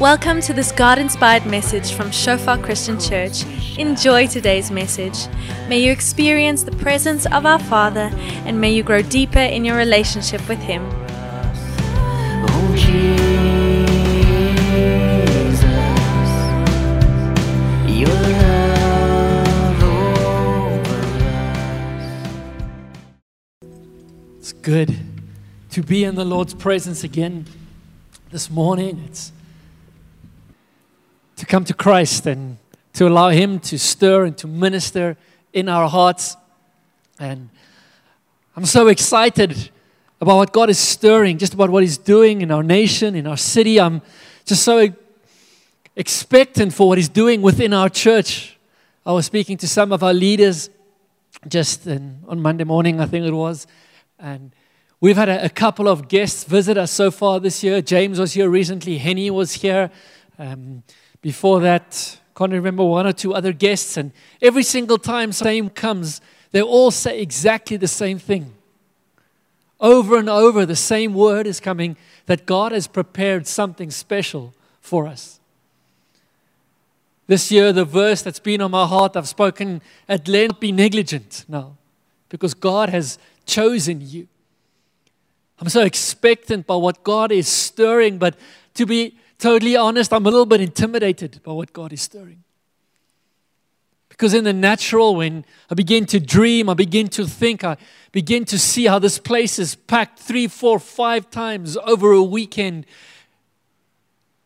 Welcome to this God inspired message from Shofar Christian Church. Enjoy today's message. May you experience the presence of our Father and may you grow deeper in your relationship with Him. It's good to be in the Lord's presence again this morning. It's to come to Christ and to allow Him to stir and to minister in our hearts. And I'm so excited about what God is stirring, just about what He's doing in our nation, in our city. I'm just so expectant for what He's doing within our church. I was speaking to some of our leaders just in, on Monday morning, I think it was, and we've had a, a couple of guests visit us so far this year. James was here recently, Henny was here. Um, before that, can't remember one or two other guests, and every single time same comes, they all say exactly the same thing. Over and over, the same word is coming that God has prepared something special for us. This year, the verse that's been on my heart, I've spoken at length, be negligent now, because God has chosen you. I'm so expectant by what God is stirring, but to be totally honest, I'm a little bit intimidated by what God is stirring. Because in the natural, when I begin to dream, I begin to think, I begin to see how this place is packed three, four, five times over a weekend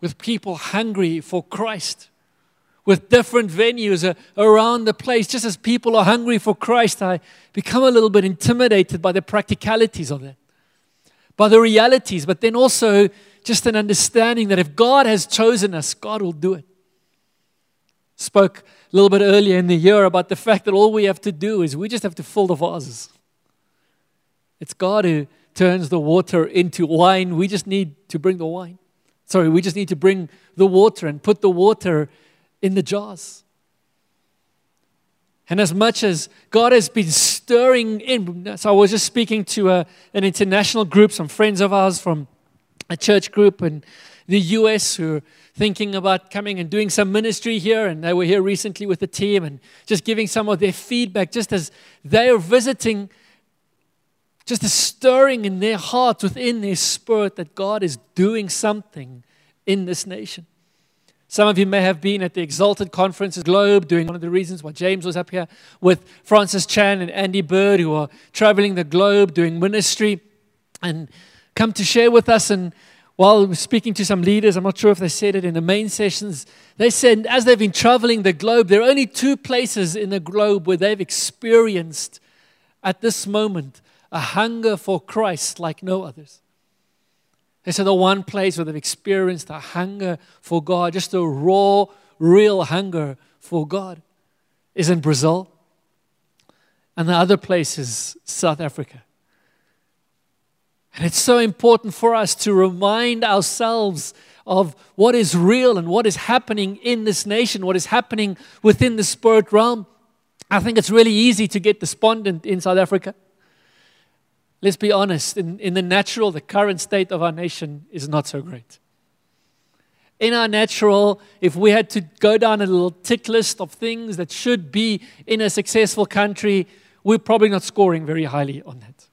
with people hungry for Christ, with different venues around the place. Just as people are hungry for Christ, I become a little bit intimidated by the practicalities of that, by the realities, but then also just an understanding that if God has chosen us, God will do it. Spoke a little bit earlier in the year about the fact that all we have to do is we just have to fill the vases. It's God who turns the water into wine. We just need to bring the wine. Sorry, we just need to bring the water and put the water in the jars. And as much as God has been stirring in, so I was just speaking to a, an international group, some friends of ours from a church group in the US who are thinking about coming and doing some ministry here. And they were here recently with the team and just giving some of their feedback, just as they are visiting, just a stirring in their hearts, within their spirit, that God is doing something in this nation. Some of you may have been at the Exalted Conferences Globe, doing one of the reasons why James was up here with Francis Chan and Andy Bird, who are traveling the globe doing ministry. And come to share with us. And while speaking to some leaders, I'm not sure if they said it in the main sessions, they said as they've been traveling the globe, there are only two places in the globe where they've experienced at this moment a hunger for Christ like no others. They said the one place where they've experienced a hunger for God, just a raw, real hunger for God, is in Brazil. And the other place is South Africa. And it's so important for us to remind ourselves of what is real and what is happening in this nation, what is happening within the spirit realm. I think it's really easy to get despondent in South Africa. Let's be honest, in, in the natural, the current state of our nation is not so great. In our natural, if we had to go down a little tick list of things that should be in a successful country, we're probably not scoring very highly on that.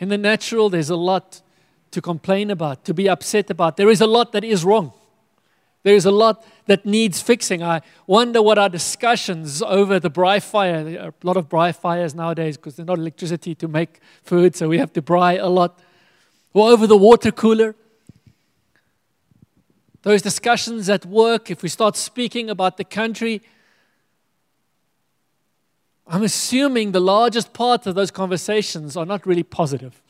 In the natural, there's a lot to complain about, to be upset about. There is a lot that is wrong. There is a lot that needs fixing. I wonder what our discussions over the braai fire, a lot of braai fires nowadays because there's not electricity to make food, so we have to braai a lot. Or over the water cooler. Those discussions at work, if we start speaking about the country, I'm assuming the largest part of those conversations are not really positive.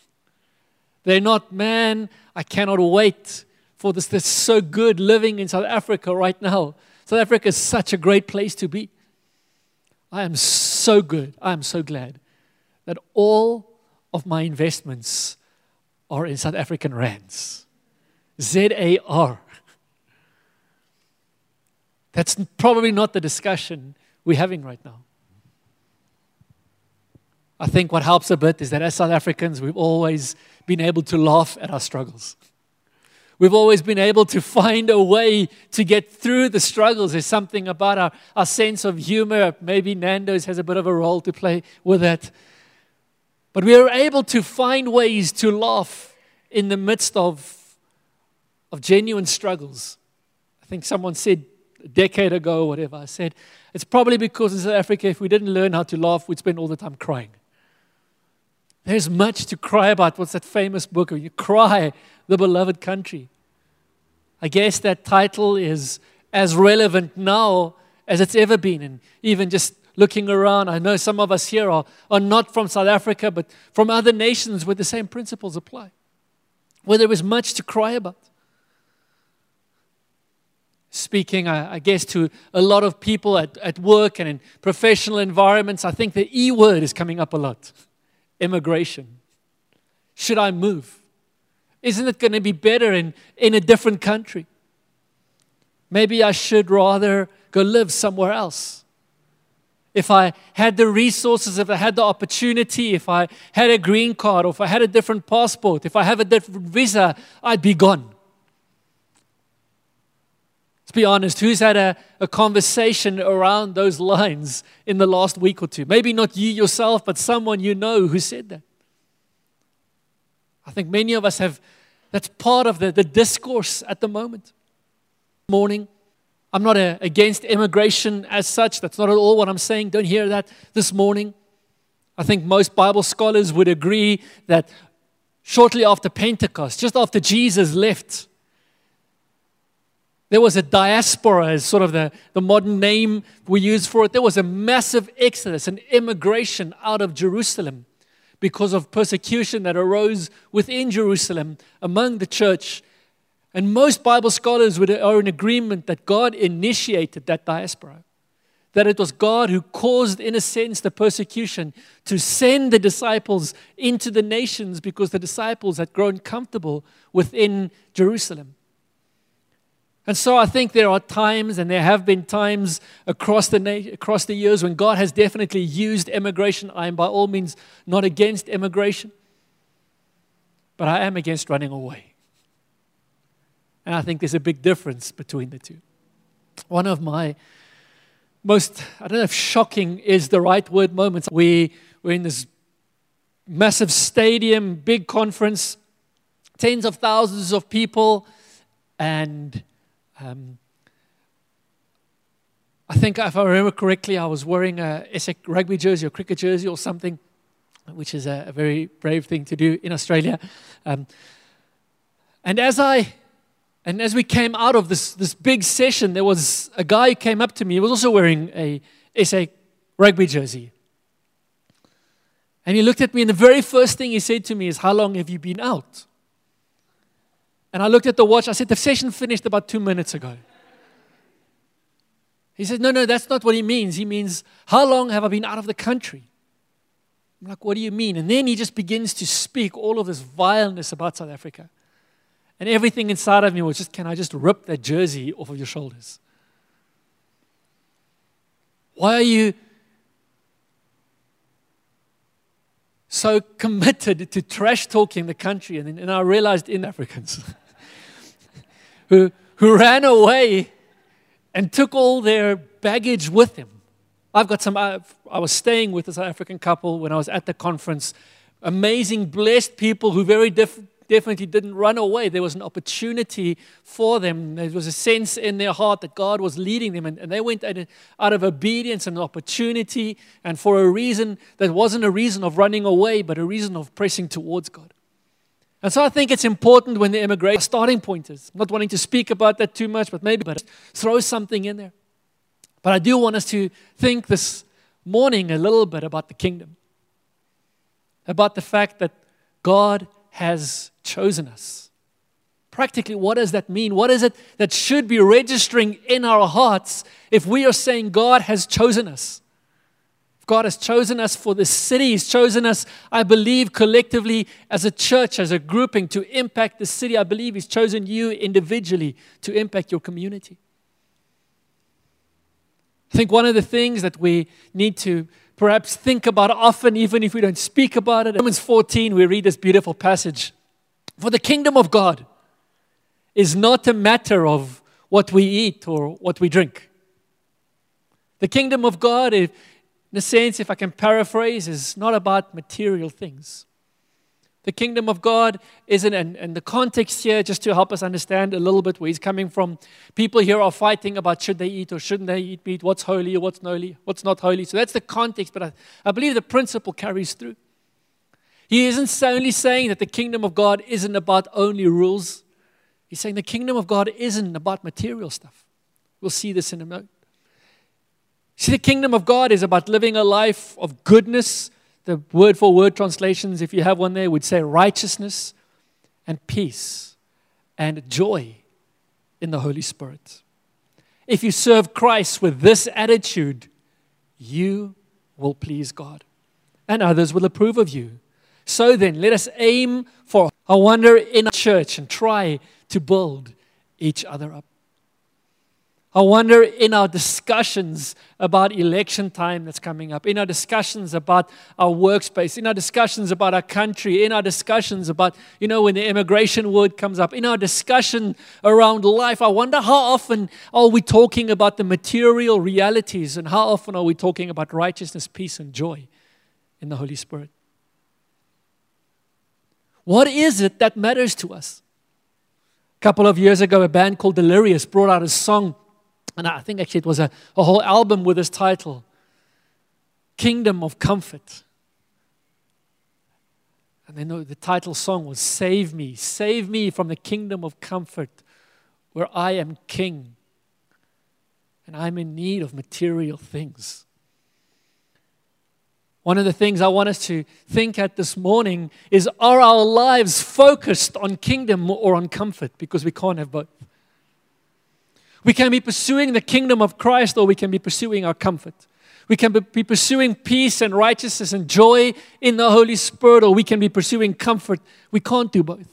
They're not, man, I cannot wait for this. This so good living in South Africa right now. South Africa is such a great place to be. I am so good. I am so glad that all of my investments are in South African rands. Z A R. That's probably not the discussion we're having right now. I think what helps a bit is that as South Africans, we've always been able to laugh at our struggles. we've always been able to find a way to get through the struggles. There's something about our, our sense of humor. Maybe Nando's has a bit of a role to play with that. But we are able to find ways to laugh in the midst of, of genuine struggles. I think someone said a decade ago, whatever, I said, it's probably because in South Africa, if we didn't learn how to laugh, we'd spend all the time crying. There's much to cry about. What's that famous book? You cry, the beloved country. I guess that title is as relevant now as it's ever been. And even just looking around, I know some of us here are, are not from South Africa, but from other nations where the same principles apply, where there is much to cry about. Speaking, I, I guess, to a lot of people at, at work and in professional environments, I think the E word is coming up a lot immigration. Should I move? Isn't it going to be better in, in a different country? Maybe I should rather go live somewhere else. If I had the resources, if I had the opportunity, if I had a green card, or if I had a different passport, if I have a different visa, I'd be gone. Let's be honest, who's had a, a conversation around those lines in the last week or two? Maybe not you yourself, but someone you know who said that. I think many of us have, that's part of the, the discourse at the moment. Morning. I'm not a, against immigration as such. That's not at all what I'm saying. Don't hear that this morning. I think most Bible scholars would agree that shortly after Pentecost, just after Jesus left, there was a diaspora, as sort of the, the modern name we use for it. There was a massive exodus, an immigration out of Jerusalem because of persecution that arose within Jerusalem among the church. And most Bible scholars are in agreement that God initiated that diaspora. That it was God who caused, in a sense, the persecution to send the disciples into the nations because the disciples had grown comfortable within Jerusalem. And so I think there are times, and there have been times across the, na- across the years when God has definitely used immigration. I am by all means not against immigration, but I am against running away. And I think there's a big difference between the two. One of my most, I don't know if shocking is the right word moments. We were in this massive stadium, big conference, tens of thousands of people, and um, I think, if I remember correctly, I was wearing a SA rugby jersey or cricket jersey or something, which is a, a very brave thing to do in Australia. Um, and as I and as we came out of this, this big session, there was a guy who came up to me. He was also wearing a SA rugby jersey. And he looked at me, and the very first thing he said to me is, How long have you been out? And I looked at the watch. I said, The session finished about two minutes ago. He said, No, no, that's not what he means. He means, How long have I been out of the country? I'm like, What do you mean? And then he just begins to speak all of this vileness about South Africa. And everything inside of me was just, Can I just rip that jersey off of your shoulders? Why are you so committed to trash talking the country? And, and I realized in Africans. who, who ran away and took all their baggage with him. I've got some, I, I was staying with South African couple when I was at the conference. Amazing, blessed people who very diff- definitely didn't run away. There was an opportunity for them. There was a sense in their heart that God was leading them, and, and they went out of obedience and opportunity and for a reason that wasn't a reason of running away, but a reason of pressing towards God. And so I think it's important when the immigration starting point is. Not wanting to speak about that too much, but maybe but throw something in there. But I do want us to think this morning a little bit about the kingdom. About the fact that God has chosen us. Practically, what does that mean? What is it that should be registering in our hearts if we are saying God has chosen us? God has chosen us for this city. He's chosen us, I believe, collectively as a church, as a grouping to impact the city. I believe He's chosen you individually to impact your community. I think one of the things that we need to perhaps think about often, even if we don't speak about it, Romans 14, we read this beautiful passage For the kingdom of God is not a matter of what we eat or what we drink. The kingdom of God, in a sense, if I can paraphrase, is not about material things. The kingdom of God isn't, and, and the context here, just to help us understand a little bit where he's coming from. People here are fighting about should they eat or shouldn't they eat meat, what's holy or what's, holy, what's not holy. So that's the context, but I, I believe the principle carries through. He isn't only saying that the kingdom of God isn't about only rules, he's saying the kingdom of God isn't about material stuff. We'll see this in a moment. See, the kingdom of God is about living a life of goodness the word for word translations, if you have one there, would say righteousness and peace and joy in the Holy Spirit. If you serve Christ with this attitude, you will please God and others will approve of you. So then, let us aim for a wonder in our church and try to build each other up. I wonder in our discussions about election time that's coming up, in our discussions about our workspace, in our discussions about our country, in our discussions about, you know, when the immigration word comes up, in our discussion around life, I wonder how often are we talking about the material realities and how often are we talking about righteousness, peace, and joy in the Holy Spirit? What is it that matters to us? A couple of years ago, a band called Delirious brought out a song and I think actually it was a, a whole album with this title Kingdom of Comfort. And then the title song was Save Me, Save Me from the Kingdom of Comfort where I am King and I'm in need of material things. One of the things I want us to think at this morning is are our lives focused on kingdom or on comfort? Because we can't have both. We can be pursuing the kingdom of Christ or we can be pursuing our comfort. We can be pursuing peace and righteousness and joy in the Holy Spirit or we can be pursuing comfort. We can't do both.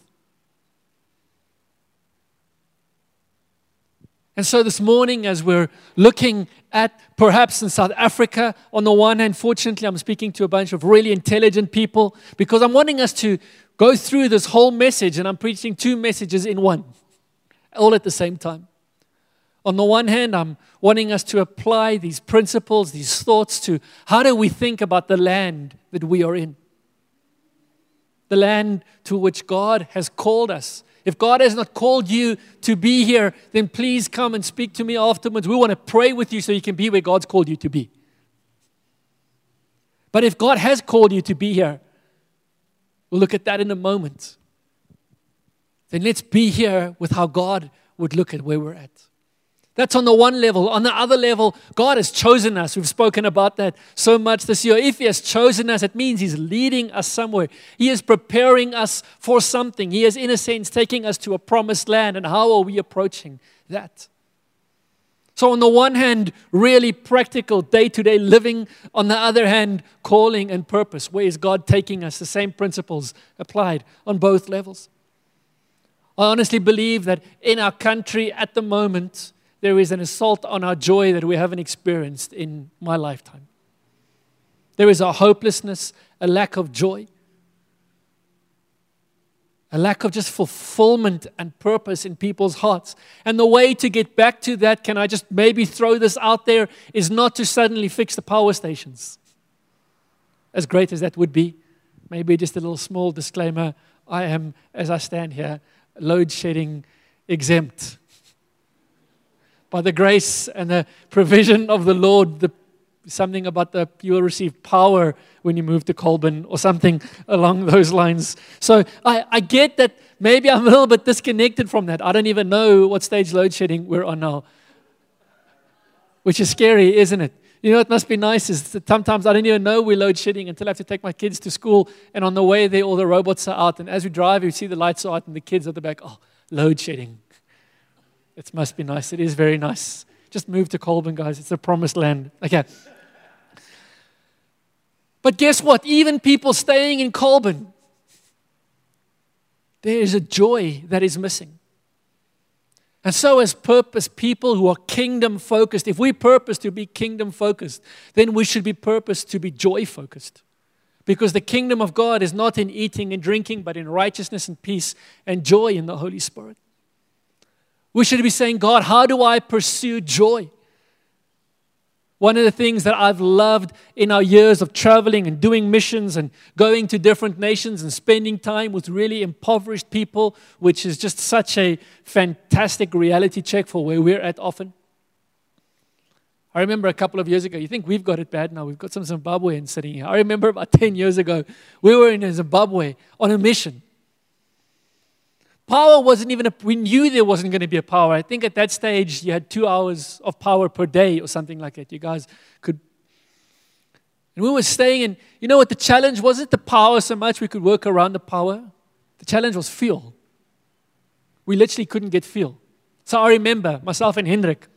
And so this morning, as we're looking at perhaps in South Africa, on the one hand, fortunately, I'm speaking to a bunch of really intelligent people because I'm wanting us to go through this whole message, and I'm preaching two messages in one, all at the same time. On the one hand, I'm wanting us to apply these principles, these thoughts to how do we think about the land that we are in? The land to which God has called us. If God has not called you to be here, then please come and speak to me afterwards. We want to pray with you so you can be where God's called you to be. But if God has called you to be here, we'll look at that in a moment. Then let's be here with how God would look at where we're at. That's on the one level. On the other level, God has chosen us. We've spoken about that so much this year. If He has chosen us, it means He's leading us somewhere. He is preparing us for something. He is, in a sense, taking us to a promised land. And how are we approaching that? So, on the one hand, really practical day to day living. On the other hand, calling and purpose. Where is God taking us? The same principles applied on both levels. I honestly believe that in our country at the moment, there is an assault on our joy that we haven't experienced in my lifetime. There is a hopelessness, a lack of joy, a lack of just fulfillment and purpose in people's hearts. And the way to get back to that, can I just maybe throw this out there, is not to suddenly fix the power stations. As great as that would be, maybe just a little small disclaimer I am, as I stand here, load shedding exempt by the grace and the provision of the Lord, the, something about the you will receive power when you move to Colburn or something along those lines. So I, I get that maybe I'm a little bit disconnected from that. I don't even know what stage load shedding we're on now, which is scary, isn't it? You know, it must be nice is that sometimes I don't even know we're load shedding until I have to take my kids to school. And on the way there, all the robots are out. And as we drive, we see the lights are out and the kids at the back, oh, load shedding. It must be nice. It is very nice. Just move to Colburn, guys. It's the promised land. Okay. But guess what? Even people staying in Colburn, there is a joy that is missing. And so, as purpose people who are kingdom focused, if we purpose to be kingdom focused, then we should be purposed to be joy focused. Because the kingdom of God is not in eating and drinking, but in righteousness and peace and joy in the Holy Spirit. We should be saying, God, how do I pursue joy? One of the things that I've loved in our years of traveling and doing missions and going to different nations and spending time with really impoverished people, which is just such a fantastic reality check for where we're at often. I remember a couple of years ago, you think we've got it bad now, we've got some Zimbabweans sitting here. I remember about 10 years ago, we were in Zimbabwe on a mission. Power wasn't even a, we knew there wasn't going to be a power. I think at that stage you had two hours of power per day or something like that. You guys could. And we were staying in, you know what the challenge wasn't the power so much we could work around the power. The challenge was fuel. We literally couldn't get fuel. So I remember myself and Hendrik,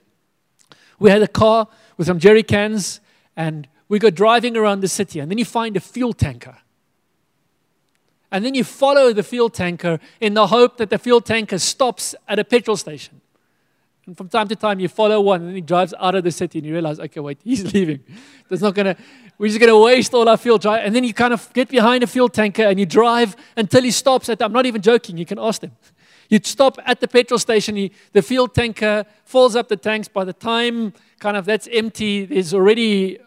we had a car with some jerry cans and we go driving around the city and then you find a fuel tanker. And then you follow the fuel tanker in the hope that the fuel tanker stops at a petrol station. And from time to time, you follow one, and he drives out of the city, and you realize, okay, wait, he's leaving. That's not gonna. We're just gonna waste all our fuel. And then you kind of get behind a fuel tanker and you drive until he stops. At. I'm not even joking. You can ask him. You stop at the petrol station. He, the fuel tanker fills up the tanks. By the time kind of that's empty, there's already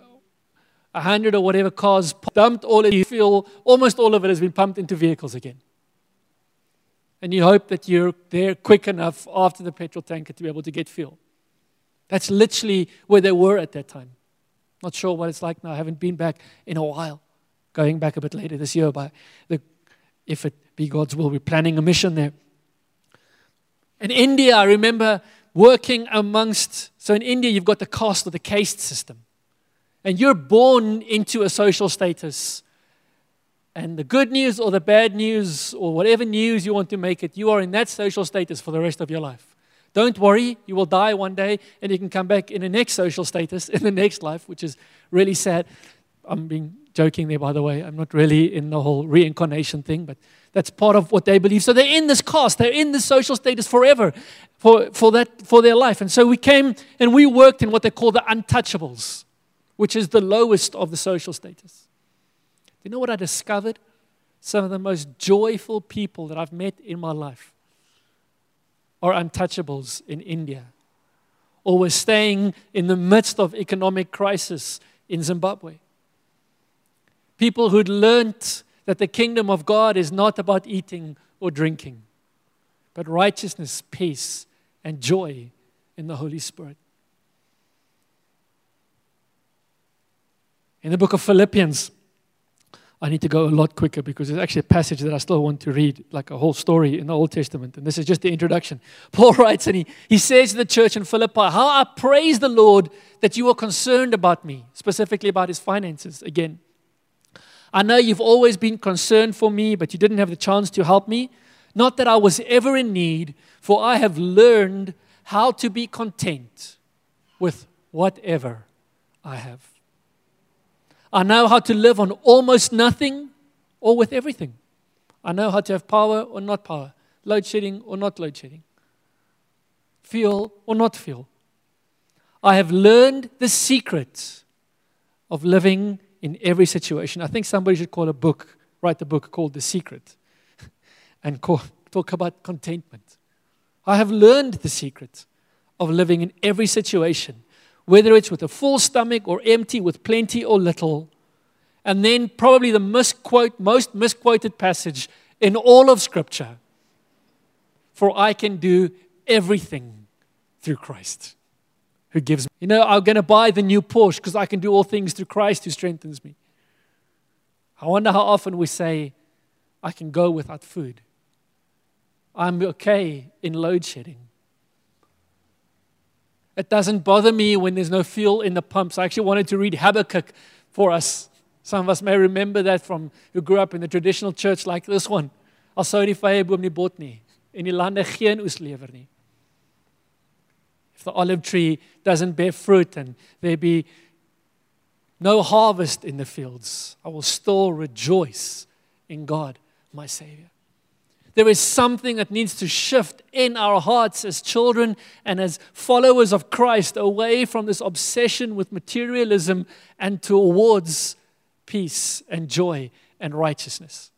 a hundred or whatever cars dumped all of the fuel, almost all of it has been pumped into vehicles again. And you hope that you're there quick enough after the petrol tanker to be able to get fuel. That's literally where they were at that time. Not sure what it's like now. I haven't been back in a while. Going back a bit later this year, but the, if it be God's will, we're planning a mission there. In India, I remember working amongst, so in India, you've got the caste or the caste system and you're born into a social status. And the good news or the bad news or whatever news you want to make it, you are in that social status for the rest of your life. Don't worry, you will die one day and you can come back in the next social status in the next life, which is really sad. I'm being joking there, by the way. I'm not really in the whole reincarnation thing, but that's part of what they believe. So they're in this caste, they're in this social status forever for, for, that, for their life. And so we came and we worked in what they call the untouchables which is the lowest of the social status. Do you know what I discovered? Some of the most joyful people that I've met in my life are untouchables in India or were staying in the midst of economic crisis in Zimbabwe. People who'd learned that the kingdom of God is not about eating or drinking, but righteousness, peace, and joy in the Holy Spirit. In the book of Philippians, I need to go a lot quicker because there's actually a passage that I still want to read, like a whole story in the Old Testament. And this is just the introduction. Paul writes, and he, he says to the church in Philippi, How I praise the Lord that you are concerned about me, specifically about his finances again. I know you've always been concerned for me, but you didn't have the chance to help me. Not that I was ever in need, for I have learned how to be content with whatever I have. I know how to live on almost nothing or with everything. I know how to have power or not power, load shedding or not load shedding, feel or not feel. I have learned the secret of living in every situation. I think somebody should call a book, write a book called The Secret, and call, talk about contentment. I have learned the secret of living in every situation whether it's with a full stomach or empty, with plenty or little. And then, probably the misquote, most misquoted passage in all of Scripture For I can do everything through Christ who gives me. You know, I'm going to buy the new Porsche because I can do all things through Christ who strengthens me. I wonder how often we say, I can go without food. I'm okay in load shedding. It doesn't bother me when there's no fuel in the pumps. I actually wanted to read Habakkuk for us. Some of us may remember that from who grew up in the traditional church like this one. If the olive tree doesn't bear fruit and there be no harvest in the fields, I will still rejoice in God, my Savior. There is something that needs to shift in our hearts as children and as followers of Christ away from this obsession with materialism and towards peace and joy and righteousness.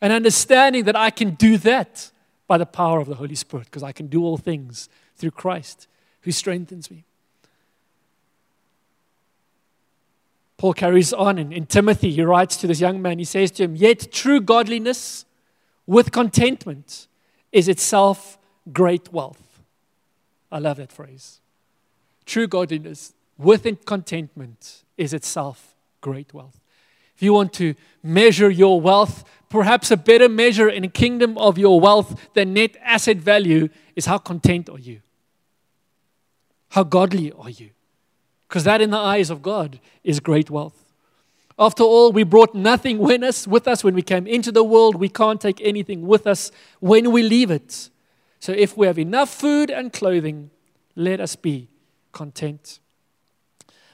And understanding that I can do that by the power of the Holy Spirit because I can do all things through Christ who strengthens me. Paul carries on in, in Timothy. He writes to this young man, he says to him, Yet true godliness with contentment is itself great wealth. I love that phrase. True godliness with contentment is itself great wealth. If you want to measure your wealth, perhaps a better measure in a kingdom of your wealth than net asset value is how content are you? How godly are you? Because that, in the eyes of God, is great wealth. After all, we brought nothing with us, when we came into the world. We can't take anything with us when we leave it. So, if we have enough food and clothing, let us be content.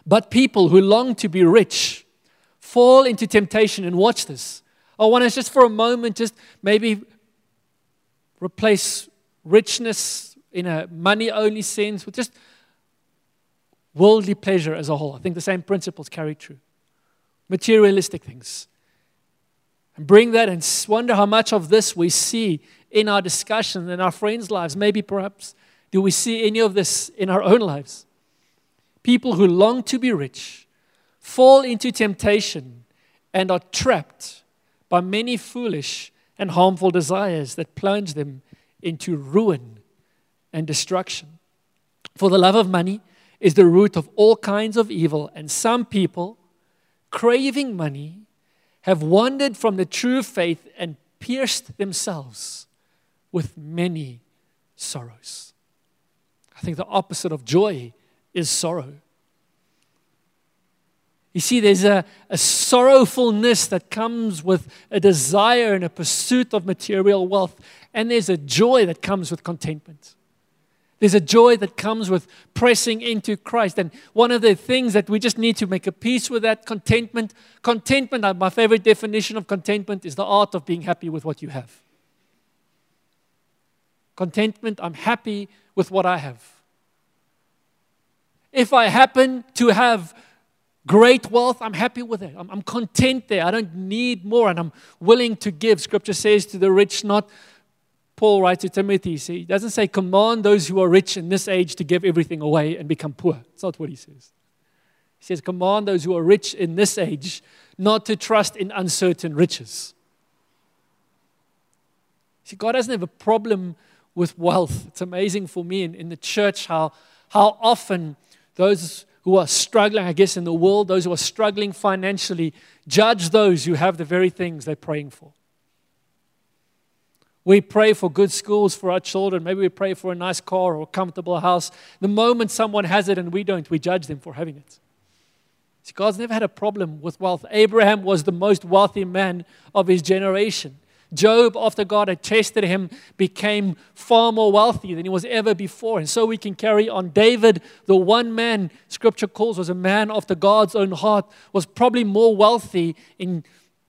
But people who long to be rich fall into temptation. And watch this. I want us just for a moment, just maybe replace richness in a money only sense with just worldly pleasure as a whole. I think the same principles carry true. Materialistic things. And bring that and wonder how much of this we see in our discussion, in our friends' lives. Maybe perhaps do we see any of this in our own lives? People who long to be rich fall into temptation and are trapped by many foolish and harmful desires that plunge them into ruin and destruction. For the love of money is the root of all kinds of evil, and some people, craving money, have wandered from the true faith and pierced themselves with many sorrows. I think the opposite of joy is sorrow. You see, there's a, a sorrowfulness that comes with a desire and a pursuit of material wealth, and there's a joy that comes with contentment. There's a joy that comes with pressing into Christ. And one of the things that we just need to make a peace with that contentment. Contentment, uh, my favorite definition of contentment is the art of being happy with what you have. Contentment, I'm happy with what I have. If I happen to have great wealth, I'm happy with it. I'm, I'm, content there. I don't need more, and I'm willing to give. Scripture says to the rich, not Paul writes to Timothy, see, he doesn't say, command those who are rich in this age to give everything away and become poor. It's not what he says. He says, command those who are rich in this age not to trust in uncertain riches. See, God doesn't have a problem with wealth. It's amazing for me in, in the church how, how often those who are struggling, I guess, in the world, those who are struggling financially, judge those who have the very things they're praying for. We pray for good schools for our children. Maybe we pray for a nice car or a comfortable house. The moment someone has it and we don't, we judge them for having it. See, God's never had a problem with wealth. Abraham was the most wealthy man of his generation. Job, after God had tested him, became far more wealthy than he was ever before. And so we can carry on. David, the one man scripture calls was a man after God's own heart, was probably more wealthy in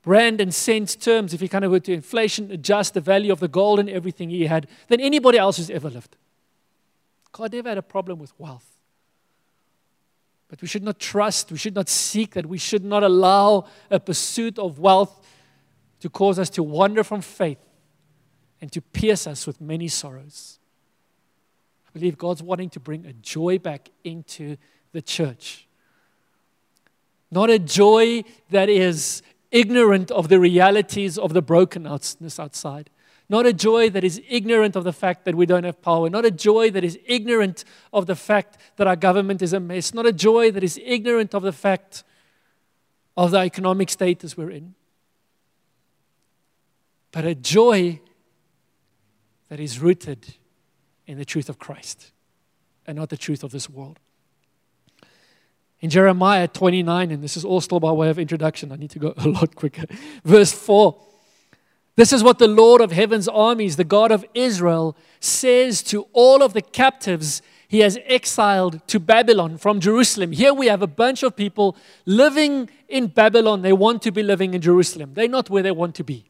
rand and cents terms, if you kind of were to inflation adjust the value of the gold and everything he had, than anybody else who's ever lived. God never had a problem with wealth. But we should not trust, we should not seek that, we should not allow a pursuit of wealth to cause us to wander from faith and to pierce us with many sorrows. I believe God's wanting to bring a joy back into the church. Not a joy that is ignorant of the realities of the brokenness outside. Not a joy that is ignorant of the fact that we don't have power. Not a joy that is ignorant of the fact that our government is a mess. Not a joy that is ignorant of the fact of the economic status we're in but a joy that is rooted in the truth of Christ and not the truth of this world. In Jeremiah 29, and this is all still by way of introduction, I need to go a lot quicker. Verse 4 This is what the Lord of heaven's armies, the God of Israel, says to all of the captives he has exiled to Babylon from Jerusalem. Here we have a bunch of people living in Babylon. They want to be living in Jerusalem, they're not where they want to be.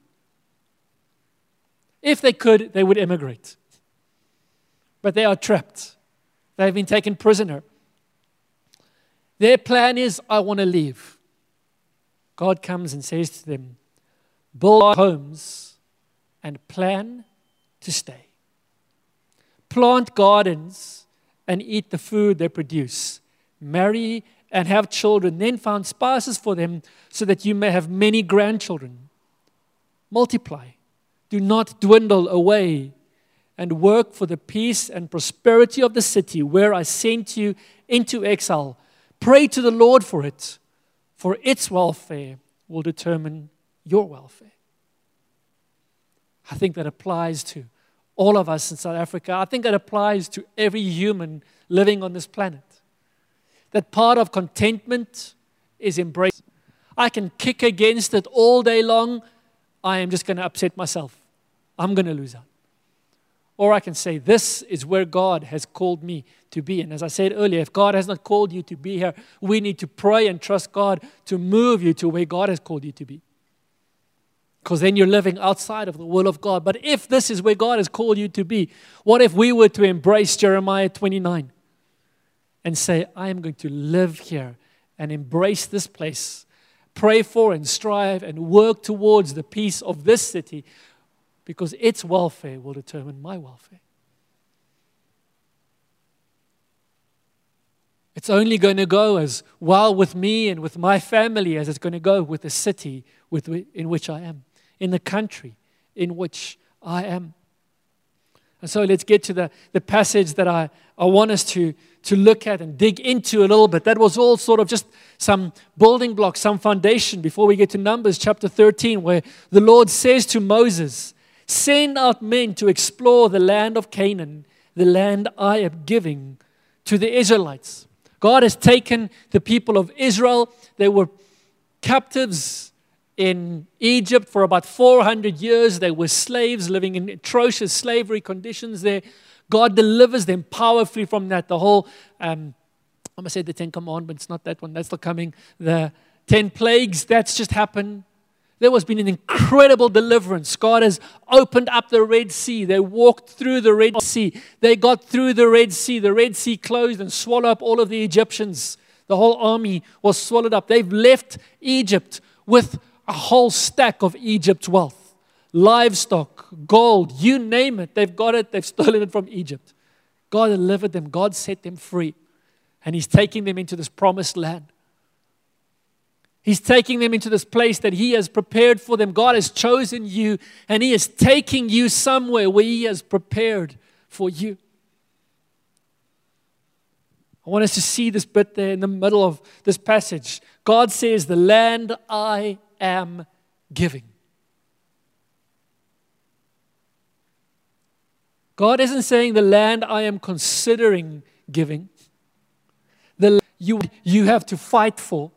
If they could, they would immigrate. But they are trapped. They have been taken prisoner. Their plan is I want to leave. God comes and says to them, Build homes and plan to stay. Plant gardens and eat the food they produce. Marry and have children, then found spouses for them so that you may have many grandchildren. Multiply. Do not dwindle away and work for the peace and prosperity of the city where I sent you into exile. Pray to the Lord for it, for its welfare will determine your welfare. I think that applies to all of us in South Africa. I think that applies to every human living on this planet. That part of contentment is embrace. I can kick against it all day long. I am just going to upset myself. I'm going to lose out. Or I can say, This is where God has called me to be. And as I said earlier, if God has not called you to be here, we need to pray and trust God to move you to where God has called you to be. Because then you're living outside of the will of God. But if this is where God has called you to be, what if we were to embrace Jeremiah 29 and say, I am going to live here and embrace this place, pray for and strive and work towards the peace of this city because its welfare will determine my welfare. It's only going to go as well with me and with my family as it's going to go with the city with, in which I am, in the country in which I am. And so let's get to the, the passage that I, I want us to, to look at and dig into a little bit. That was all sort of just some building blocks, some foundation before we get to Numbers chapter 13, where the Lord says to Moses, Send out men to explore the land of Canaan, the land I am giving to the Israelites. God has taken the people of Israel. They were captives in Egypt for about 400 years. They were slaves living in atrocious slavery conditions there. God delivers them powerfully from that. The whole, um, I'm going to say the Ten Commandments, not that one, that's still coming. The 10 plagues, that's just happened. There has been an incredible deliverance. God has opened up the Red Sea. They walked through the Red Sea. They got through the Red Sea. The Red Sea closed and swallowed up all of the Egyptians. The whole army was swallowed up. They've left Egypt with a whole stack of Egypt's wealth livestock, gold, you name it. They've got it. They've stolen it from Egypt. God delivered them, God set them free. And He's taking them into this promised land. He's taking them into this place that He has prepared for them. God has chosen you, and He is taking you somewhere where He has prepared for you. I want us to see this bit there in the middle of this passage. God says, The land I am giving. God isn't saying the land I am considering giving, the you, you have to fight for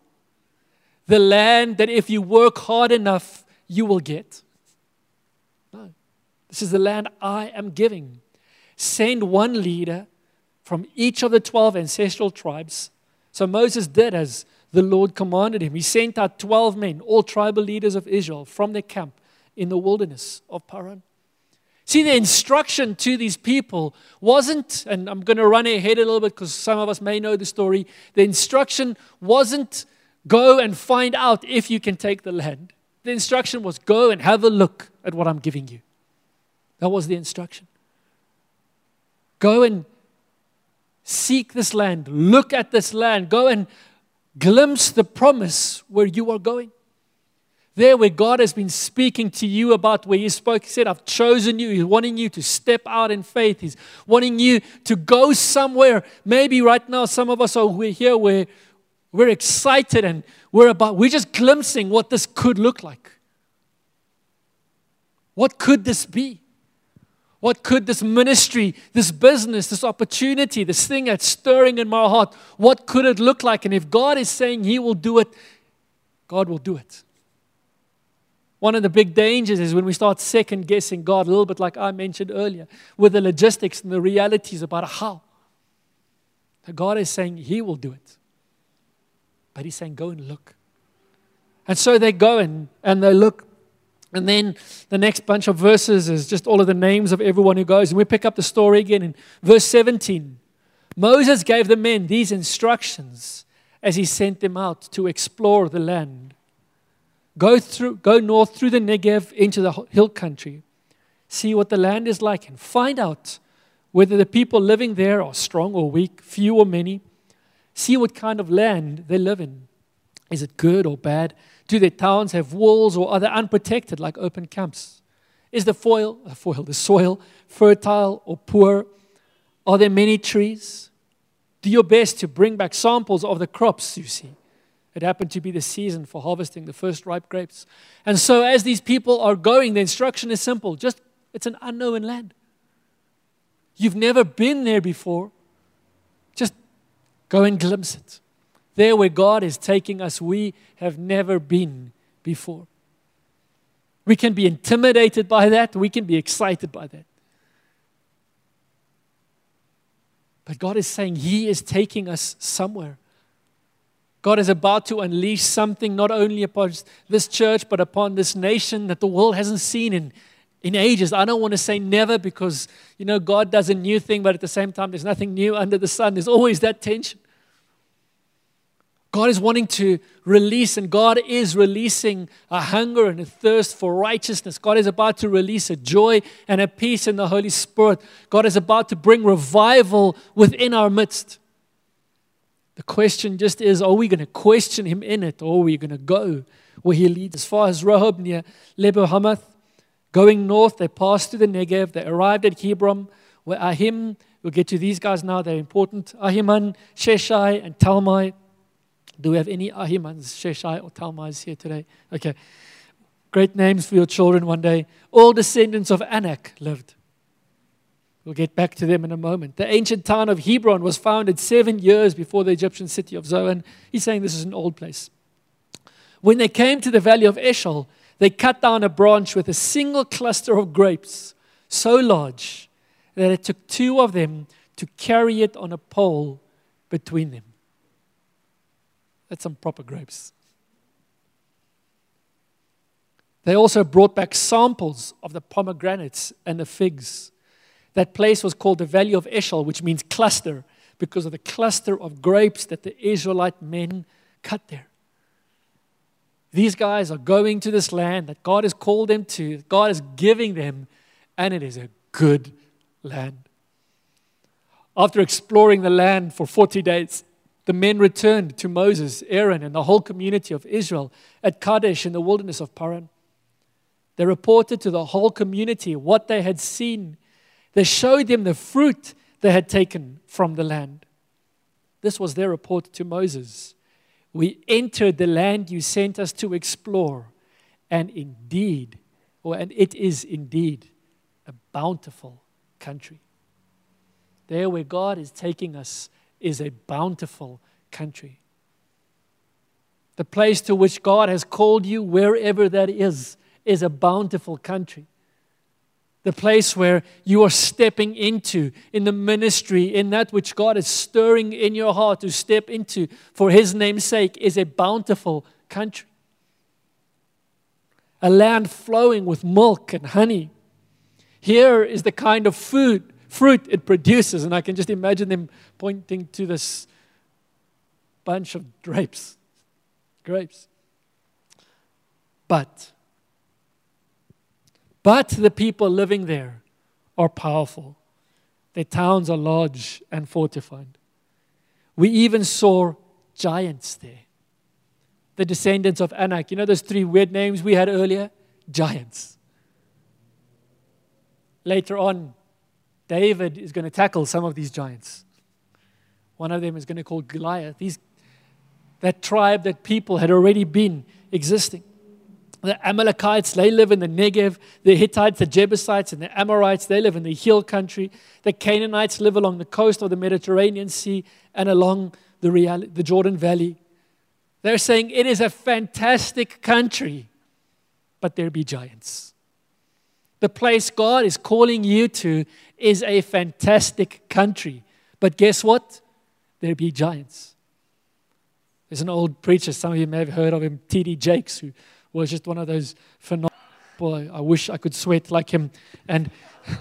the land that if you work hard enough, you will get. No. This is the land I am giving. Send one leader from each of the 12 ancestral tribes. So Moses did as the Lord commanded him. He sent out 12 men, all tribal leaders of Israel, from their camp in the wilderness of Paran. See, the instruction to these people wasn't, and I'm going to run ahead a little bit because some of us may know the story. The instruction wasn't Go and find out if you can take the land. The instruction was go and have a look at what I'm giving you. That was the instruction. Go and seek this land, look at this land, go and glimpse the promise where you are going. There, where God has been speaking to you about where He spoke, He said, I've chosen you. He's wanting you to step out in faith. He's wanting you to go somewhere. Maybe right now, some of us are here where we're excited and we're about, we're just glimpsing what this could look like. What could this be? What could this ministry, this business, this opportunity, this thing that's stirring in my heart, what could it look like? And if God is saying He will do it, God will do it. One of the big dangers is when we start second guessing God, a little bit like I mentioned earlier, with the logistics and the realities about how. God is saying He will do it. But he's saying, go and look. And so they go and, and they look. And then the next bunch of verses is just all of the names of everyone who goes. And we pick up the story again in verse 17. Moses gave the men these instructions as he sent them out to explore the land. Go, through, go north through the Negev into the hill country. see what the land is like, and find out whether the people living there are strong or weak, few or many. See what kind of land they live in. Is it good or bad? Do their towns have walls or are they unprotected like open camps? Is the foil, the foil, the soil fertile or poor? Are there many trees? Do your best to bring back samples of the crops you see. It happened to be the season for harvesting the first ripe grapes. And so, as these people are going, the instruction is simple just it's an unknown land. You've never been there before. Go and glimpse it. There, where God is taking us, we have never been before. We can be intimidated by that, we can be excited by that. But God is saying He is taking us somewhere. God is about to unleash something not only upon this church, but upon this nation that the world hasn't seen in, in ages. I don't want to say never because, you know, God does a new thing, but at the same time, there's nothing new under the sun. There's always that tension. God is wanting to release, and God is releasing a hunger and a thirst for righteousness. God is about to release a joy and a peace in the Holy Spirit. God is about to bring revival within our midst. The question just is are we going to question him in it or are we going to go where he leads? As far as Rehob near Lebo Hamath, going north, they passed through the Negev. They arrived at Hebron, where Ahim, we'll get to these guys now, they're important. Ahiman, Sheshai, and Talmai. Do we have any Ahimans, Sheshai, or Talmais here today? Okay. Great names for your children one day. All descendants of Anak lived. We'll get back to them in a moment. The ancient town of Hebron was founded seven years before the Egyptian city of Zoan. He's saying this is an old place. When they came to the valley of Eshcol, they cut down a branch with a single cluster of grapes, so large that it took two of them to carry it on a pole between them. That's some proper grapes. They also brought back samples of the pomegranates and the figs. That place was called the Valley of Eshcol, which means cluster, because of the cluster of grapes that the Israelite men cut there. These guys are going to this land that God has called them to, God is giving them, and it is a good land. After exploring the land for 40 days, the men returned to Moses, Aaron, and the whole community of Israel at Kadesh in the wilderness of Paran. They reported to the whole community what they had seen they showed them the fruit they had taken from the land. This was their report to Moses. We entered the land you sent us to explore, and indeed, or and it is indeed a bountiful country. There where God is taking us is a bountiful country. The place to which God has called you, wherever that is, is a bountiful country the place where you are stepping into in the ministry, in that which God is stirring in your heart to step into for His name's sake, is a bountiful country. A land flowing with milk and honey. Here is the kind of food, fruit it produces, and I can just imagine them pointing to this bunch of grapes. Grapes. But but the people living there are powerful. Their towns are large and fortified. We even saw giants there. The descendants of Anak. You know those three weird names we had earlier? Giants. Later on, David is going to tackle some of these giants. One of them is going to call Goliath. These, that tribe, that people had already been existing. The Amalekites, they live in the Negev. The Hittites, the Jebusites, and the Amorites, they live in the hill country. The Canaanites live along the coast of the Mediterranean Sea and along the, the Jordan Valley. They're saying it is a fantastic country, but there be giants. The place God is calling you to is a fantastic country. But guess what? There be giants. There's an old preacher, some of you may have heard of him, T.D. Jakes, who was just one of those phenomenal. Boy, I wish I could sweat like him. And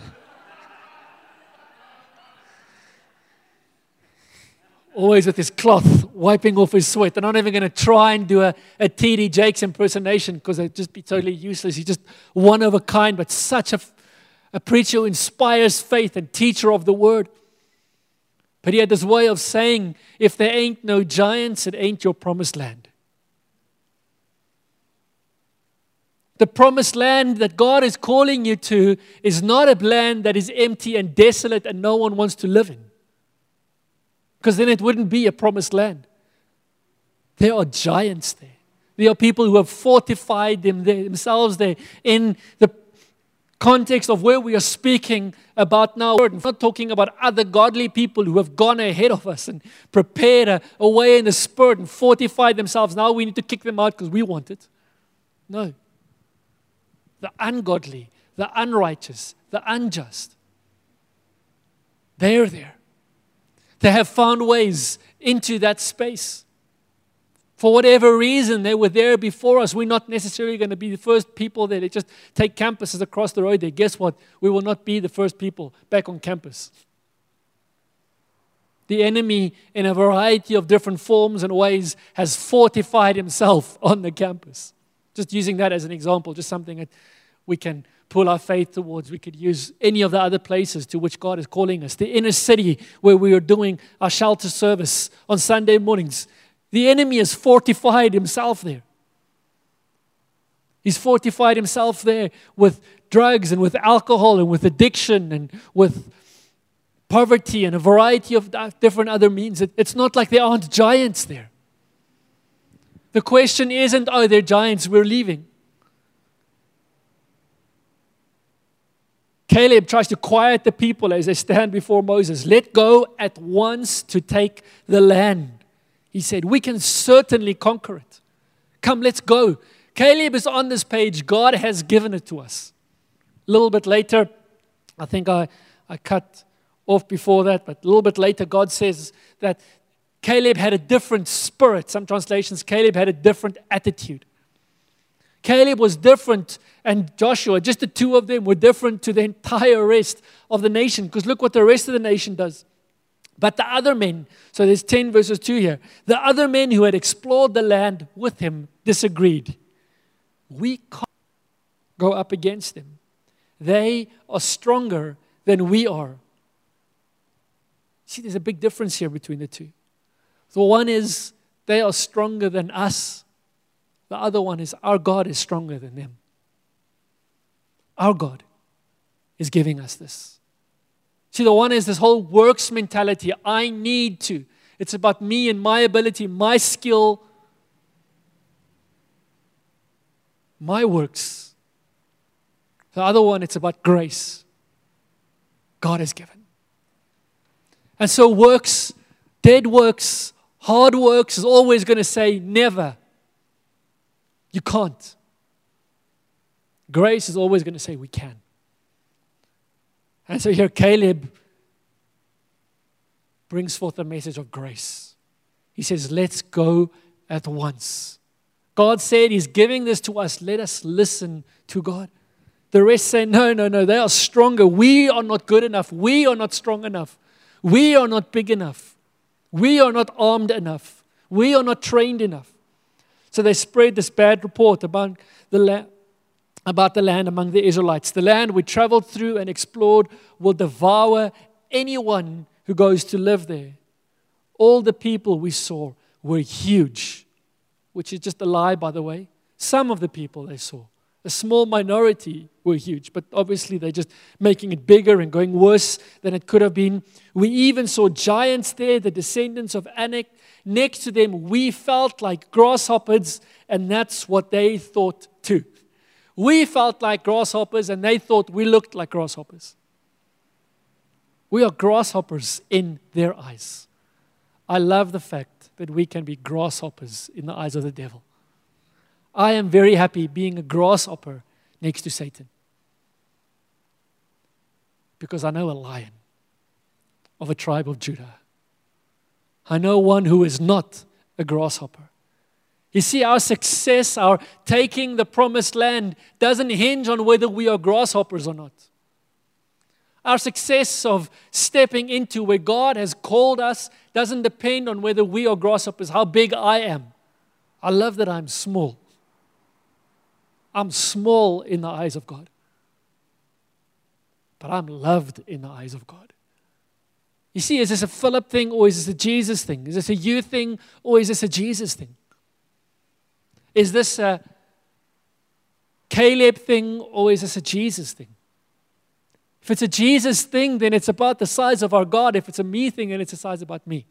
always with his cloth wiping off his sweat. I'm not even going to try and do a, a T.D. Jakes impersonation because it'd just be totally useless. He's just one of a kind, but such a, a preacher who inspires faith and teacher of the word. But he had this way of saying, if there ain't no giants, it ain't your promised land. The promised land that God is calling you to is not a land that is empty and desolate and no one wants to live in. Because then it wouldn't be a promised land. There are giants there. There are people who have fortified them themselves there in the context of where we are speaking about now. We're not talking about other godly people who have gone ahead of us and prepared a, a way in the spirit and fortified themselves. Now we need to kick them out because we want it. No. The ungodly, the unrighteous, the unjust. They're there. They have found ways into that space. For whatever reason, they were there before us. We're not necessarily going to be the first people there. They just take campuses across the road there. Guess what? We will not be the first people back on campus. The enemy, in a variety of different forms and ways, has fortified himself on the campus. Just using that as an example, just something that we can pull our faith towards. We could use any of the other places to which God is calling us. The inner city where we are doing our shelter service on Sunday mornings the enemy has fortified himself there. He's fortified himself there with drugs and with alcohol and with addiction and with poverty and a variety of different other means. It's not like there aren't giants there. The question isn't, are there giants? We're leaving. Caleb tries to quiet the people as they stand before Moses. Let go at once to take the land. He said, We can certainly conquer it. Come, let's go. Caleb is on this page. God has given it to us. A little bit later, I think I, I cut off before that, but a little bit later, God says that Caleb had a different spirit. Some translations, Caleb had a different attitude. Caleb was different, and Joshua, just the two of them, were different to the entire rest of the nation. Because look what the rest of the nation does. But the other men, so there's 10 verses 2 here, the other men who had explored the land with him disagreed. We can't go up against them. They are stronger than we are. See, there's a big difference here between the two. The one is they are stronger than us, the other one is our God is stronger than them. Our God is giving us this. See, the one is this whole works mentality. I need to. It's about me and my ability, my skill, my works. The other one, it's about grace. God has given. And so, works, dead works, hard works is always going to say, never. You can't. Grace is always going to say, we can. And so here Caleb brings forth a message of grace. He says, Let's go at once. God said He's giving this to us. Let us listen to God. The rest say, No, no, no, they are stronger. We are not good enough. We are not strong enough. We are not big enough. We are not armed enough. We are not trained enough. So they spread this bad report about the, land about the land among the Israelites. The land we traveled through and explored will devour anyone who goes to live there. All the people we saw were huge, which is just a lie, by the way. Some of the people they saw, a small minority, were huge, but obviously they're just making it bigger and going worse than it could have been. We even saw giants there, the descendants of Anak. Next to them, we felt like grasshoppers, and that's what they thought too. We felt like grasshoppers, and they thought we looked like grasshoppers. We are grasshoppers in their eyes. I love the fact that we can be grasshoppers in the eyes of the devil. I am very happy being a grasshopper next to Satan because I know a lion of a tribe of Judah. I know one who is not a grasshopper. You see, our success, our taking the promised land, doesn't hinge on whether we are grasshoppers or not. Our success of stepping into where God has called us doesn't depend on whether we are grasshoppers, how big I am. I love that I'm small. I'm small in the eyes of God. but I'm loved in the eyes of God. You see, is this a Philip thing or is this a Jesus thing? Is this a you thing or is this a Jesus thing? Is this a Caleb thing or is this a Jesus thing? If it's a Jesus thing, then it's about the size of our God. If it's a me thing, then it's a size about me.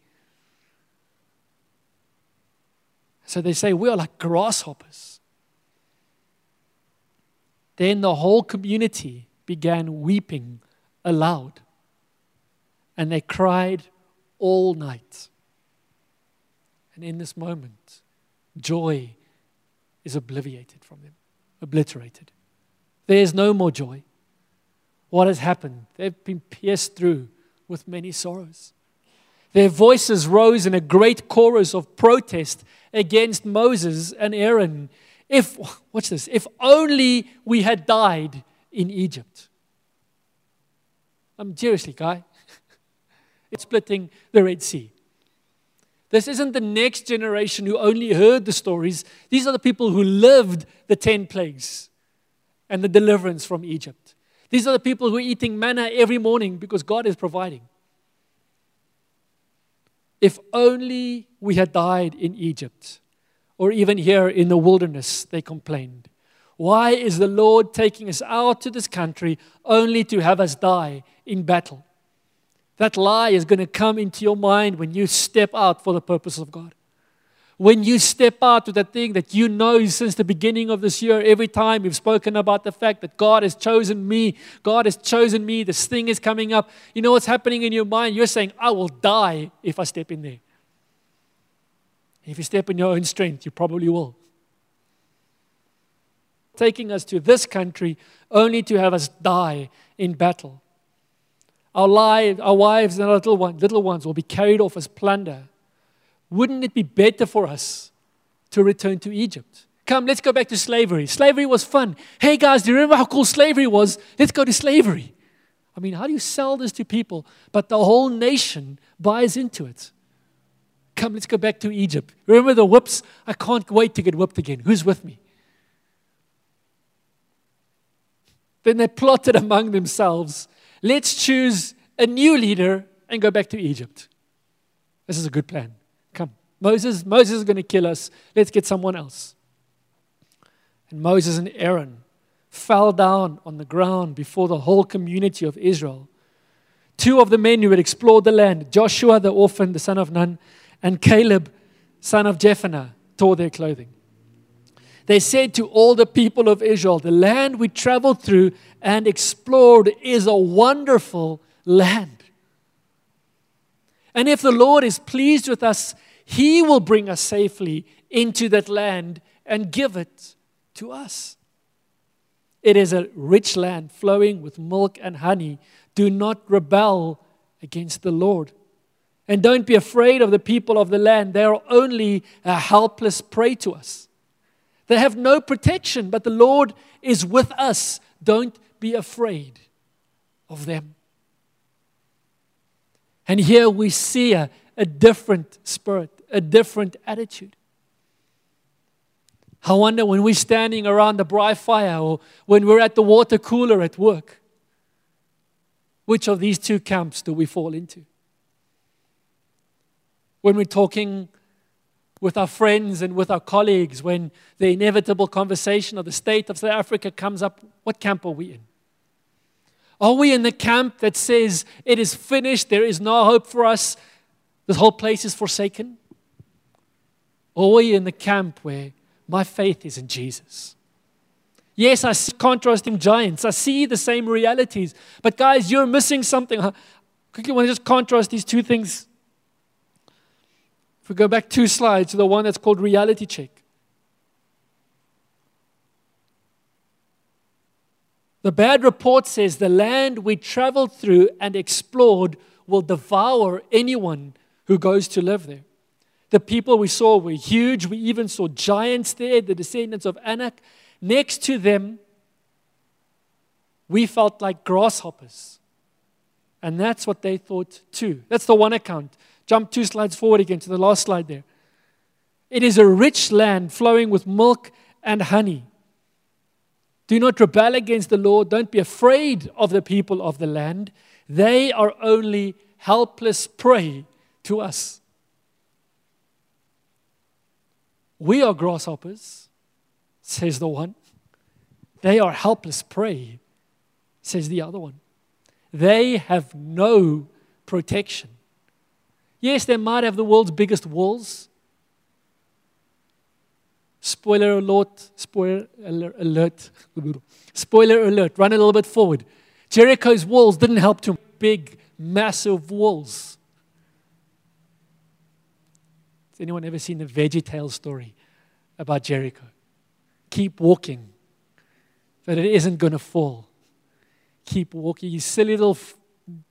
So they say, We are like grasshoppers. Then the whole community began weeping aloud, and they cried all night. And in this moment, joy is obliterated from them, obliterated. There is no more joy what has happened. They've been pierced through with many sorrows. Their voices rose in a great chorus of protest against Moses and Aaron. If, watch this, if only we had died in Egypt. I'm seriously, guy. Splitting the Red Sea. This isn't the next generation who only heard the stories. These are the people who lived the 10 plagues and the deliverance from Egypt. These are the people who are eating manna every morning because God is providing. If only we had died in Egypt or even here in the wilderness, they complained. Why is the Lord taking us out to this country only to have us die in battle? That lie is going to come into your mind when you step out for the purpose of God. When you step out to that thing that you know since the beginning of this year, every time you've spoken about the fact that God has chosen me, God has chosen me, this thing is coming up. You know what's happening in your mind? You're saying, I will die if I step in there. If you step in your own strength, you probably will. Taking us to this country only to have us die in battle. Our, lives, our wives and our little, one, little ones will be carried off as plunder wouldn't it be better for us to return to Egypt? Come, let's go back to slavery. Slavery was fun. Hey guys, do you remember how cool slavery was? Let's go to slavery. I mean, how do you sell this to people? But the whole nation buys into it. Come, let's go back to Egypt. Remember the whips? I can't wait to get whipped again. Who's with me? Then they plotted among themselves let's choose a new leader and go back to Egypt. This is a good plan. Come. Moses, Moses is going to kill us. Let's get someone else. And Moses and Aaron fell down on the ground before the whole community of Israel. Two of the men who had explored the land, Joshua the orphan, the son of Nun, and Caleb, son of Jephunneh, tore their clothing. They said to all the people of Israel, The land we traveled through and explored is a wonderful land. And if the Lord is pleased with us, he will bring us safely into that land and give it to us. It is a rich land flowing with milk and honey. Do not rebel against the Lord. And don't be afraid of the people of the land. They are only a helpless prey to us. They have no protection, but the Lord is with us. Don't be afraid of them. And here we see a, a different spirit a different attitude. I wonder when we're standing around the bright fire or when we're at the water cooler at work, which of these two camps do we fall into? When we're talking with our friends and with our colleagues, when the inevitable conversation of the state of South Africa comes up, what camp are we in? Are we in the camp that says it is finished, there is no hope for us, this whole place is forsaken? Or are you in the camp where my faith is in Jesus? Yes, I see contrasting giants. I see the same realities. But guys, you're missing something. I quickly want to just contrast these two things. If we go back two slides to the one that's called reality check. The bad report says the land we traveled through and explored will devour anyone who goes to live there. The people we saw were huge. We even saw giants there, the descendants of Anak. Next to them, we felt like grasshoppers. And that's what they thought too. That's the one account. Jump two slides forward again to the last slide there. It is a rich land flowing with milk and honey. Do not rebel against the Lord. Don't be afraid of the people of the land. They are only helpless prey to us. We are grasshoppers, says the one. They are helpless prey, says the other one. They have no protection. Yes, they might have the world's biggest walls. Spoiler alert, spoiler alert, spoiler alert, run a little bit forward. Jericho's walls didn't help to big, massive walls. Has anyone ever seen the VeggieTales story about Jericho? Keep walking, but it isn't going to fall. Keep walking, you silly little,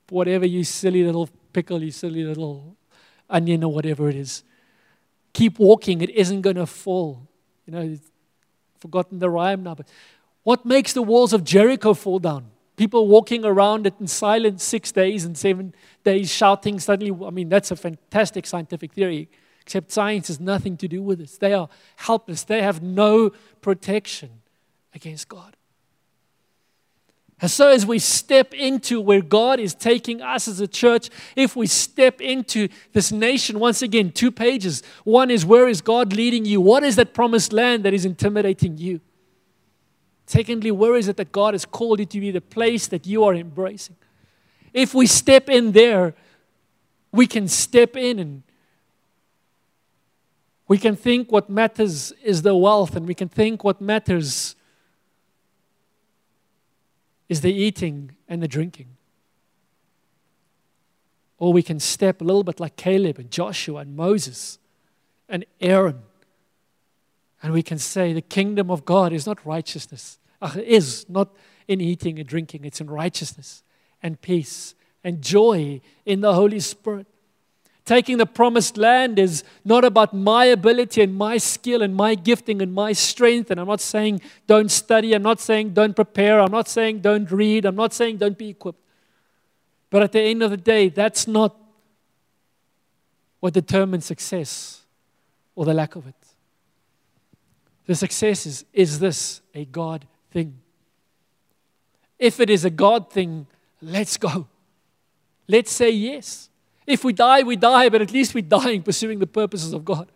whatever, you silly little pickle, you silly little onion or whatever it is. Keep walking, it isn't going to fall. You know, forgotten the rhyme now, but what makes the walls of Jericho fall down? People walking around it in silence six days and seven days shouting suddenly. I mean, that's a fantastic scientific theory, except science has nothing to do with this. They are helpless, they have no protection against God. And so, as we step into where God is taking us as a church, if we step into this nation, once again, two pages. One is where is God leading you? What is that promised land that is intimidating you? Secondly, where is it that God has called you to be the place that you are embracing? If we step in there, we can step in and we can think what matters is the wealth, and we can think what matters is the eating and the drinking. Or we can step a little bit like Caleb and Joshua and Moses and Aaron. And we can say the kingdom of God is not righteousness. Uh, it is not in eating and drinking, it's in righteousness and peace and joy in the Holy Spirit. Taking the promised land is not about my ability and my skill and my gifting and my strength. And I'm not saying don't study. I'm not saying don't prepare. I'm not saying don't read. I'm not saying don't be equipped. But at the end of the day, that's not what determines success or the lack of it. The success is is this a God thing? If it is a God thing, let's go. Let's say yes. If we die, we die, but at least we're dying pursuing the purposes of God.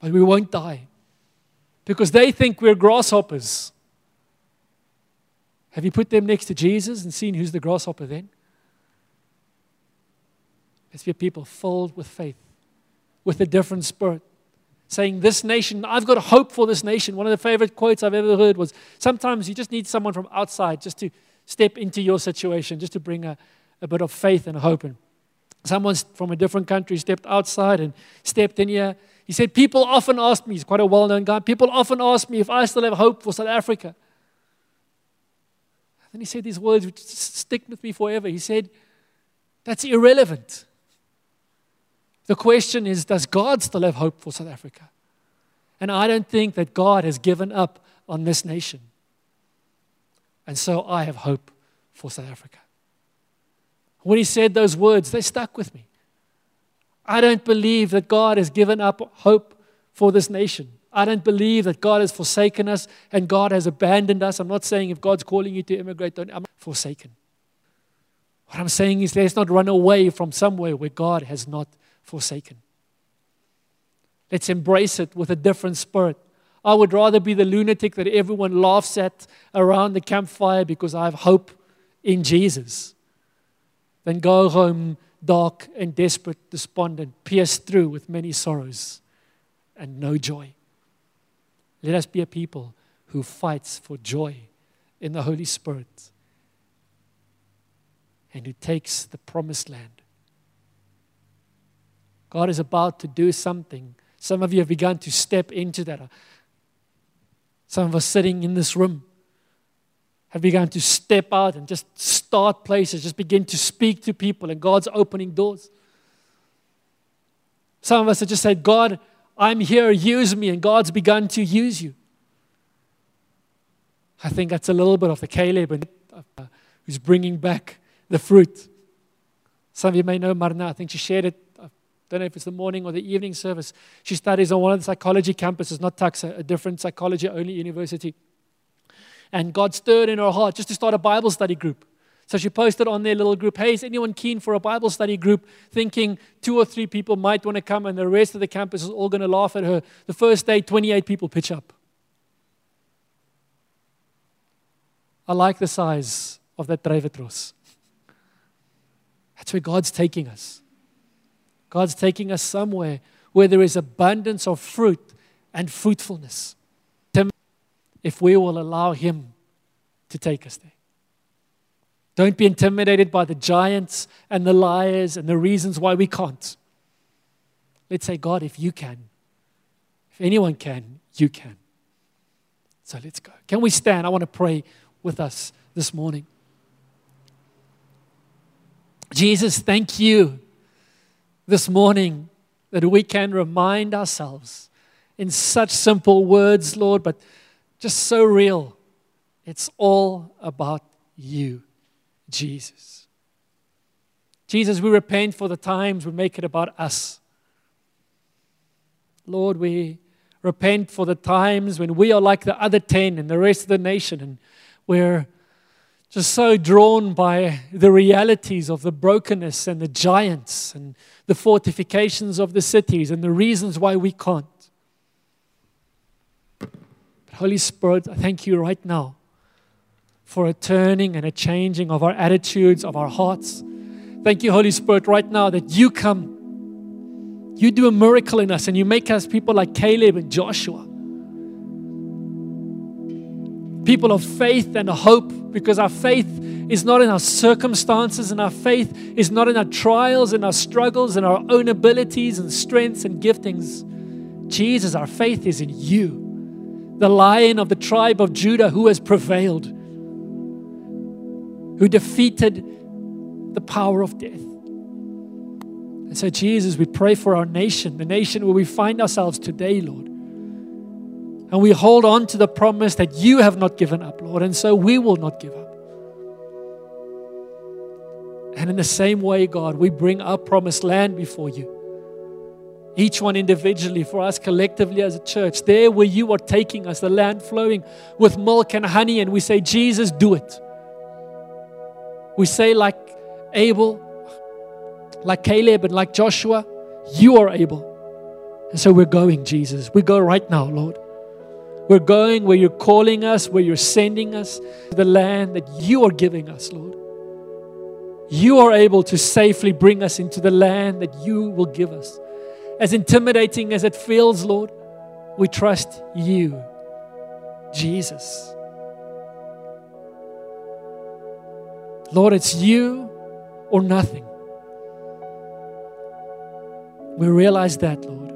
But we won't die because they think we're grasshoppers. Have you put them next to Jesus and seen who's the grasshopper then? Let's be people filled with faith, with a different spirit, saying, This nation, I've got hope for this nation. One of the favorite quotes I've ever heard was sometimes you just need someone from outside just to step into your situation, just to bring a, a bit of faith and hope in. Someone from a different country stepped outside and stepped in here. He said, People often ask me, he's quite a well known guy, people often ask me if I still have hope for South Africa. Then he said these words which stick with me forever. He said, That's irrelevant. The question is, does God still have hope for South Africa? And I don't think that God has given up on this nation. And so I have hope for South Africa. When he said those words, they stuck with me. I don't believe that God has given up hope for this nation. I don't believe that God has forsaken us and God has abandoned us. I'm not saying if God's calling you to immigrate, don't, I'm forsaken. What I'm saying is let's not run away from somewhere where God has not forsaken. Let's embrace it with a different spirit. I would rather be the lunatic that everyone laughs at around the campfire because I have hope in Jesus than go home dark and desperate, despondent, pierced through with many sorrows and no joy. Let us be a people who fights for joy in the Holy Spirit and who takes the promised land. God is about to do something. Some of you have begun to step into that. Some of us sitting in this room have begun to step out and just start places, just begin to speak to people, and God's opening doors. Some of us have just said, God, I'm here, use me, and God's begun to use you. I think that's a little bit of the Caleb uh, who's bringing back the fruit. Some of you may know Marna. I think she shared it. I don't know if it's the morning or the evening service. She studies on one of the psychology campuses, not Tuks, a different psychology only university. And God stirred in her heart just to start a Bible study group. So she posted on their little group, Hey, is anyone keen for a Bible study group? Thinking two or three people might want to come and the rest of the campus is all going to laugh at her. The first day, 28 people pitch up. I like the size of that Dryvetros. That's where God's taking us. God's taking us somewhere where there is abundance of fruit and fruitfulness. If we will allow Him to take us there. Don't be intimidated by the giants and the liars and the reasons why we can't. Let's say, God, if you can, if anyone can, you can. So let's go. Can we stand? I want to pray with us this morning. Jesus, thank you this morning that we can remind ourselves in such simple words, Lord, but just so real. It's all about you, Jesus. Jesus, we repent for the times we make it about us. Lord, we repent for the times when we are like the other 10 and the rest of the nation and we're just so drawn by the realities of the brokenness and the giants and the fortifications of the cities and the reasons why we can't. Holy Spirit, I thank you right now for a turning and a changing of our attitudes, of our hearts. Thank you, Holy Spirit, right now that you come. You do a miracle in us and you make us people like Caleb and Joshua people of faith and hope because our faith is not in our circumstances and our faith is not in our trials and our struggles and our own abilities and strengths and giftings. Jesus, our faith is in you, the lion of the tribe of Judah who has prevailed, who defeated the power of death. And so, Jesus, we pray for our nation, the nation where we find ourselves today, Lord. And we hold on to the promise that you have not given up, Lord. And so we will not give up. And in the same way, God, we bring our promised land before you. Each one individually, for us collectively as a church, there where you are taking us, the land flowing with milk and honey, and we say, Jesus, do it. We say, like Abel, like Caleb, and like Joshua, you are able. And so we're going, Jesus. We go right now, Lord. We're going where you're calling us, where you're sending us, to the land that you are giving us, Lord. You are able to safely bring us into the land that you will give us. As intimidating as it feels, Lord, we trust you, Jesus. Lord, it's you or nothing. We realize that, Lord.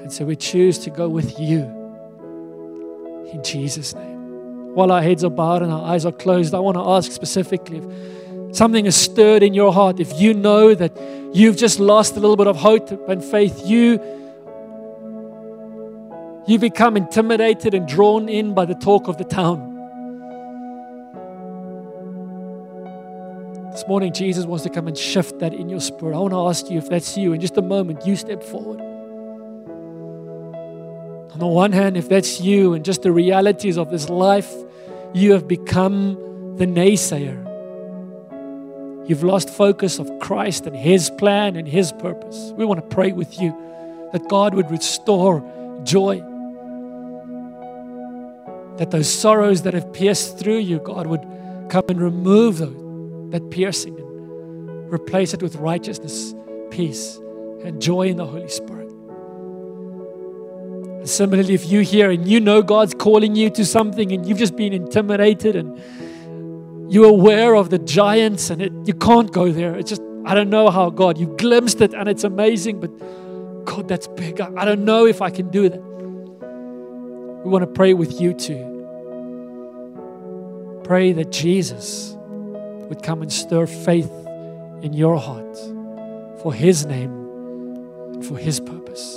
And so we choose to go with you in Jesus' name. While our heads are bowed and our eyes are closed, I want to ask specifically if something is stirred in your heart, if you know that you've just lost a little bit of hope and faith, you you become intimidated and drawn in by the talk of the town. This morning, Jesus wants to come and shift that in your spirit. I want to ask you if that's you. In just a moment, you step forward. On the one hand, if that's you and just the realities of this life, you have become the naysayer. You've lost focus of Christ and His plan and His purpose. We want to pray with you that God would restore joy. That those sorrows that have pierced through you, God would come and remove those, that piercing and replace it with righteousness, peace, and joy in the Holy Spirit. Similarly, if you're here and you know God's calling you to something and you've just been intimidated and you're aware of the giants and it, you can't go there. It's just, I don't know how, God, you've glimpsed it and it's amazing, but God, that's big. I, I don't know if I can do that. We want to pray with you too. Pray that Jesus would come and stir faith in your heart for His name and for His purpose.